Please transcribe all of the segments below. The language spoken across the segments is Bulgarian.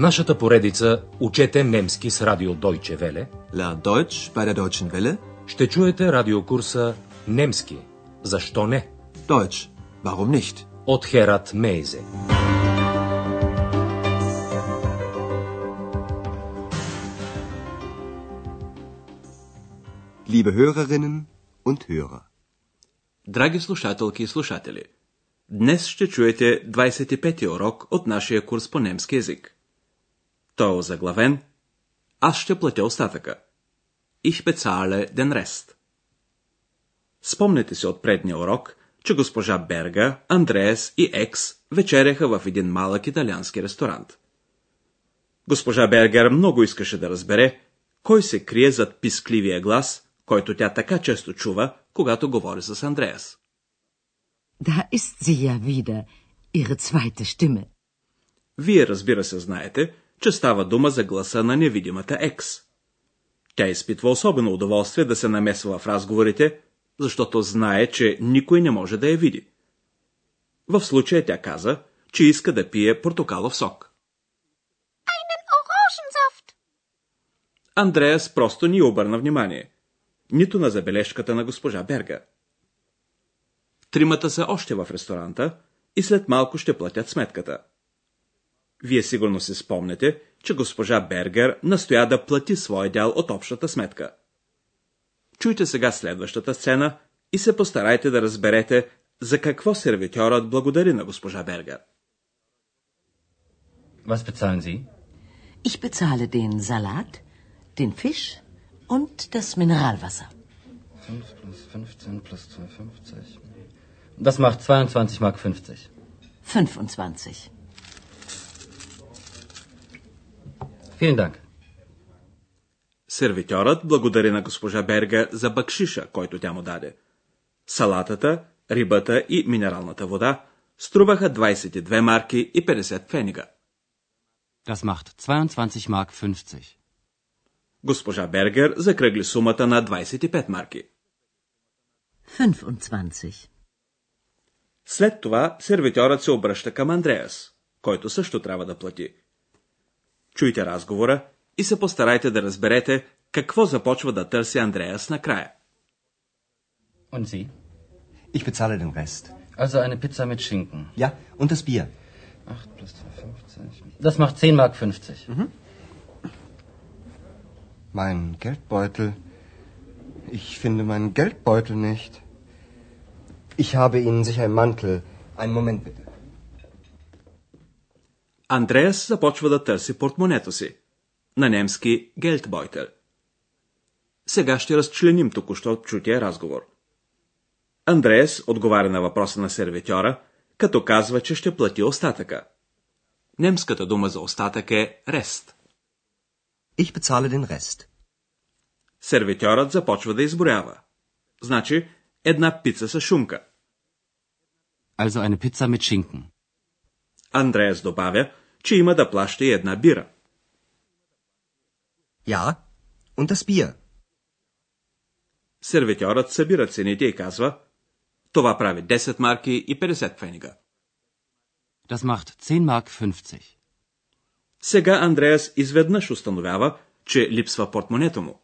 нашата поредица Учете немски с радио Deutsche Welle Lern Deutsch bei der Deutschen Welle. ще чуете радиокурса Немски. Защо не? Deutsch. Warum nicht? От Херат Мейзе. Liebe Hörerinnen und Hörer, Драги слушателки и слушатели, днес ще чуете 25-ти урок от нашия курс по немски язик. Той е озаглавен Аз ще платя остатъка. Ich bezahle den Rest. Спомнете си от предния урок, че госпожа Берга, Андреас и Екс вечеряха в един малък италиански ресторант. Госпожа Бергер много искаше да разбере кой се крие зад пискливия глас, който тя така често чува, когато говори с Андреас. Da ist sie ja wieder, ihre zweite Stimme. Вие разбира се знаете, че става дума за гласа на невидимата Екс. Тя изпитва особено удоволствие да се намесва в разговорите, защото знае, че никой не може да я види. В случая тя каза, че иска да пие портокалов сок. Андреас просто ни обърна внимание. Нито на забележката на госпожа Берга. Тримата са още в ресторанта и след малко ще платят сметката. Вие сигурно си спомнете, че госпожа Бергер настоя да плати своя дял от общата сметка. Чуйте сега следващата сцена и се постарайте да разберете за какво сервитьорът благодари на госпожа Бергер. Was bezahlen Sie? Ich bezahle den Salat, den Fisch und das Mineralwasser. 5 plus 15 plus 2,50. Das macht 22 Mark 50. 25. Vielen Dank. Сервитьорът благодари на госпожа Берга за бакшиша, който тя му даде. Салатата, рибата и минералната вода струваха 22 марки и 50 пфенига. Das macht 22 Mark 50. Госпожа Бергер закръгли сумата на 25 марки. 25. След това сервитьорът се обръща към Андреас, който също трябва да плати. Чуйте разговора и се постарайте да разберете какво започва да търси Андреас накрая. Und Sie? ich bezahle den Rest. Also eine Pizza mit Schinken. Ja, und das Bier. 8 plus 2,50. Das macht 10 Mark 50. Mein Geldbeutel. Ich finde meinen Geldbeutel nicht. Ich habe ihn sicher im Mantel. Einen Moment bitte. Андреас започва да търси портмонето си. На немски Гелтбойтер. Сега ще разчленим току-що чутия разговор. Андреас отговаря на въпроса на сервитьора, като казва, че ще плати остатъка. Немската дума за остатък е рест. Ich bezahle den Rest. Сервитьорът започва да изброява. Значи, една пица с шумка. Also eine Pizza mit Schinken. Андреас добавя, че има да плаща и една бира. Ja, und das Bier. Сервитьорът събира цените и казва, това прави 10 марки и 50 пфенига. Das macht 10 Mark 50. Сега Андреас изведнъж установява, че липсва портмонето му.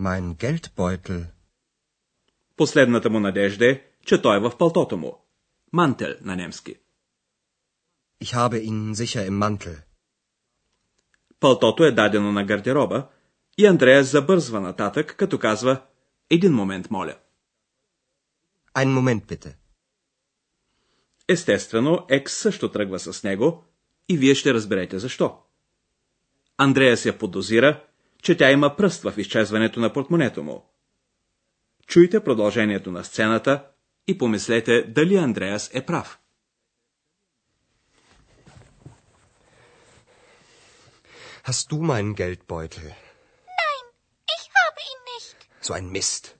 Mein Geldbeutel. Последната му надежда е, че той е в палтото му. Мантел на немски. Ich habe ihn sicher im Mantel. Палтото е дадено на гардероба и Андреас забързва нататък, като казва Един момент, моля. Einen Moment bitte. Естествено, Екс също тръгва с него и вие ще разберете защо. Андреас я подозира, че тя има пръст в изчезването на портмонето му. Чуйте продължението на сцената и помислете дали Андреас е прав. Hast du meinen Geldbeutel? Nein, ich habe ihn nicht. So ein Mist.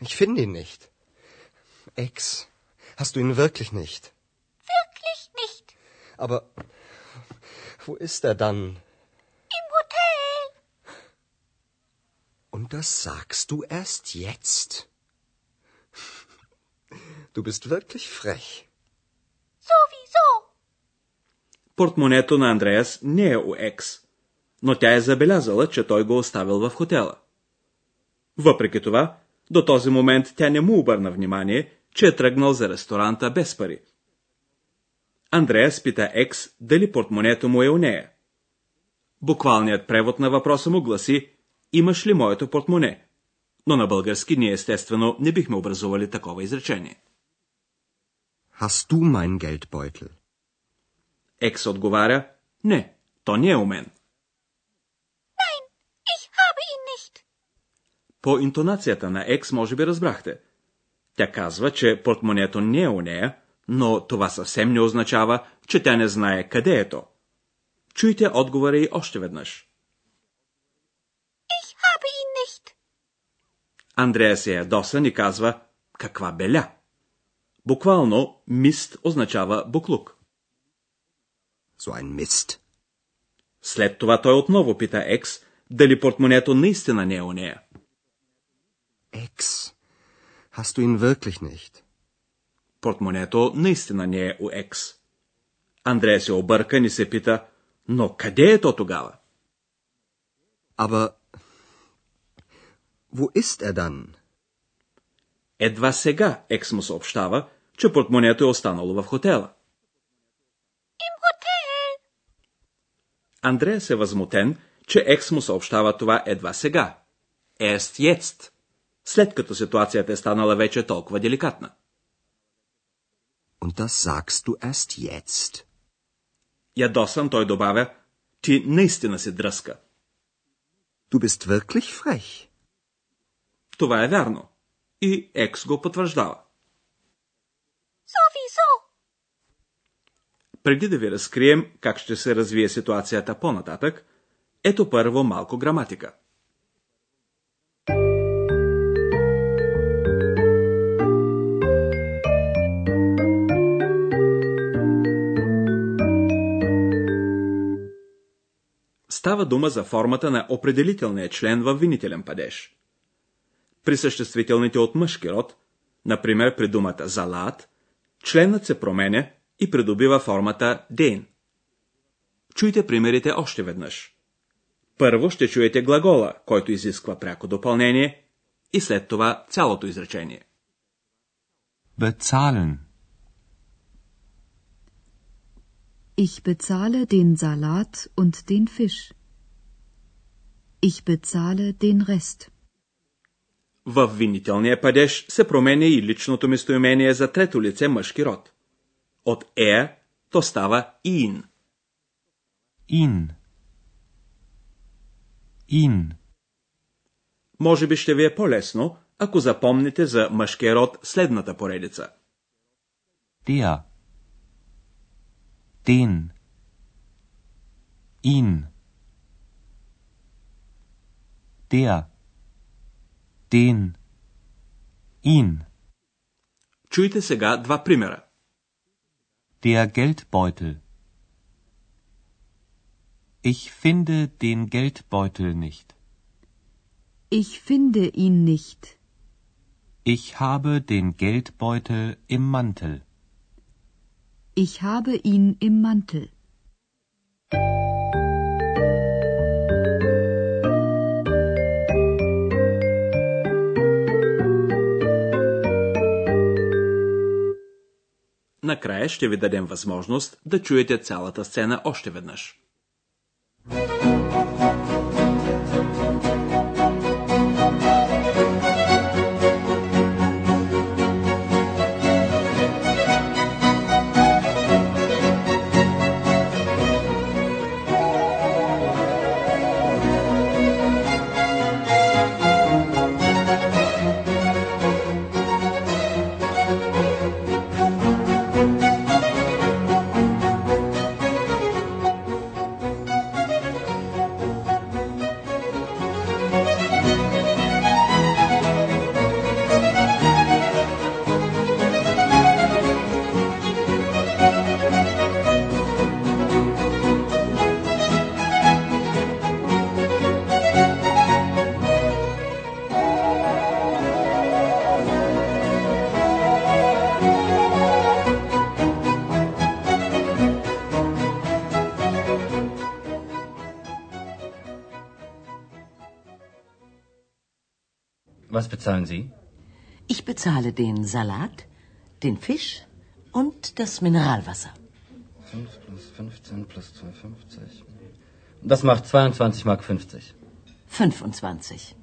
Ich finde ihn nicht. Ex, hast du ihn wirklich nicht? Wirklich nicht. Aber wo ist er dann? Im Hotel. Und das sagst du erst jetzt? Du bist wirklich frech. Sowieso. портмонето на Андреас не е у Екс, Но тя е забелязала, че той го оставил в хотела. Въпреки това, до този момент тя не му обърна внимание, че е тръгнал за ресторанта без пари. Андреас пита Екс дали портмонето му е у нея. Буквалният превод на въпроса му гласи «Имаш ли моето портмоне?» Но на български ние естествено не бихме образували такова изречение. Hast du mein Geldbeutel? Екс отговаря «Не, то не е у мен». Nein, ich habe ihn nicht. По интонацията на Екс може би разбрахте. Тя казва, че портмонето не е у нея, но това съвсем не означава, че тя не знае къде е то. Чуйте отговора и още веднъж. Ich habe ihn nicht. Андрея се ядосан и казва «Каква беля?» Буквално мист означава буклук. So ein Mist. След това той отново пита Екс дали портмонето наистина не е у нея. Ex. Hast du ihn wirklich nicht? Портмонето наистина не е у Екс. Андрея се объркан и се пита, но къде е то тогава? Aber wo ist er dann? Едва сега Екс му съобщава, че портмонето е останало в хотела. Im Hotel. Андреас е възмутен, че Екс му съобщава това едва сега. Ест jetzt, след като ситуацията е станала вече толкова деликатна. Und das sagst du erst jetzt? Ядосан той добавя, ти наистина си дръска. Du bist wirklich frech. Това е вярно. И Екс го потвърждава. Sowieso. Преди да ви разкрием как ще се развие ситуацията по-нататък, ето първо малко граматика. Става дума за формата на определителния член във винителен падеж. При съществителните от мъжки род, например при думата залат, членът се променя и придобива формата ден. Чуйте примерите още веднъж. Първо ще чуете глагола, който изисква пряко допълнение, и след това цялото изречение. Bezahlen. Ich bezahle den Salat und den Fisch. Ich bezahle den Rest. В винителния падеж се променя и личното местоимение за трето лице мъжки род. От е то става ин. Ihn. Ihn. Може би ще ви е по-лесно, ако запомните за мъжкия род следната поредица. Der. Den. Ihn. Der. Den. Ihn. Чуйте сега два примера. Der Geldbeutel. Ich finde den Geldbeutel nicht. Ich finde ihn nicht. Ich habe den Geldbeutel im Mantel. Ich habe ihn im Mantel. Накрая ще ви дадем възможност да чуете цялата сцена още веднъж. Was bezahlen Sie? Ich bezahle den Salat, den Fisch und das Mineralwasser. 5 plus 15 plus 2,50. Das macht 22 Mark 50. 25.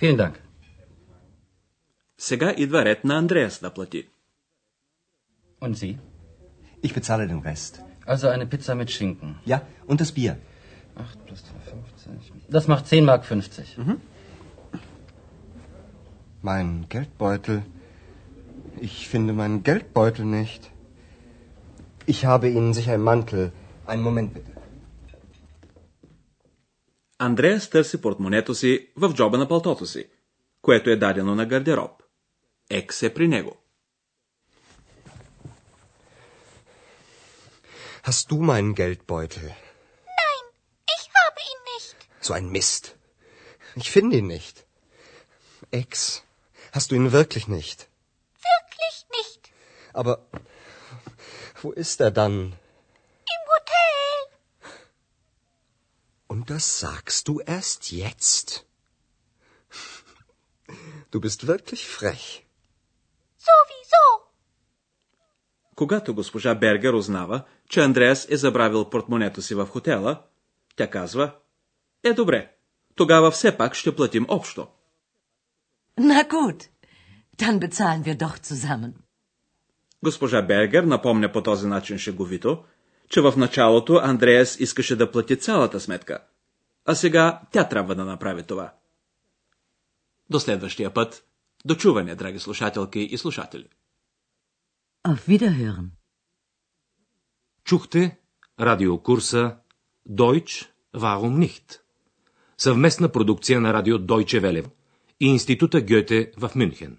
Vielen Dank. Сега идва ред на Андреас да плати. Und Sie? Ich bezahle den Rest. Also eine Pizza mit Schinken. Ja, und das Bier. 8 plus 2,50. Das macht 10 Mark 50. Mein Geldbeutel. Ich finde meinen Geldbeutel nicht. Ich habe Ihnen sicher einen Mantel. Einen Moment bitte. Андреас търси портмонето си в джоба на палтото си, което е дадено на гардероб. Екс е при него. Hast du meinen Geldbeutel? So ein Mist. Ich finde ihn nicht. Ex, hast du ihn wirklich nicht? Wirklich nicht. Aber wo ist er dann? Im Hotel. Und das sagst du erst jetzt? Du bist wirklich frech. Sowieso. Когато госпожа Бергер узнава, че Андреас е забравил портмонето си в хотела, тя казва, е добре, тогава все пак ще платим общо. Na gut, dann bezahlen wir doch zusammen. Госпожа Бергер напомня по този начин шеговито, че в началото Андреас искаше да плати цялата сметка, а сега тя трябва да направи това. До следващия път. До чуване, драги слушателки и слушатели. Auf Wiederhören. Чухте радиокурса Deutsch, warum nicht? Съвместна продукция на радио Deutsche Welle и Института Гьоте в Мюнхен.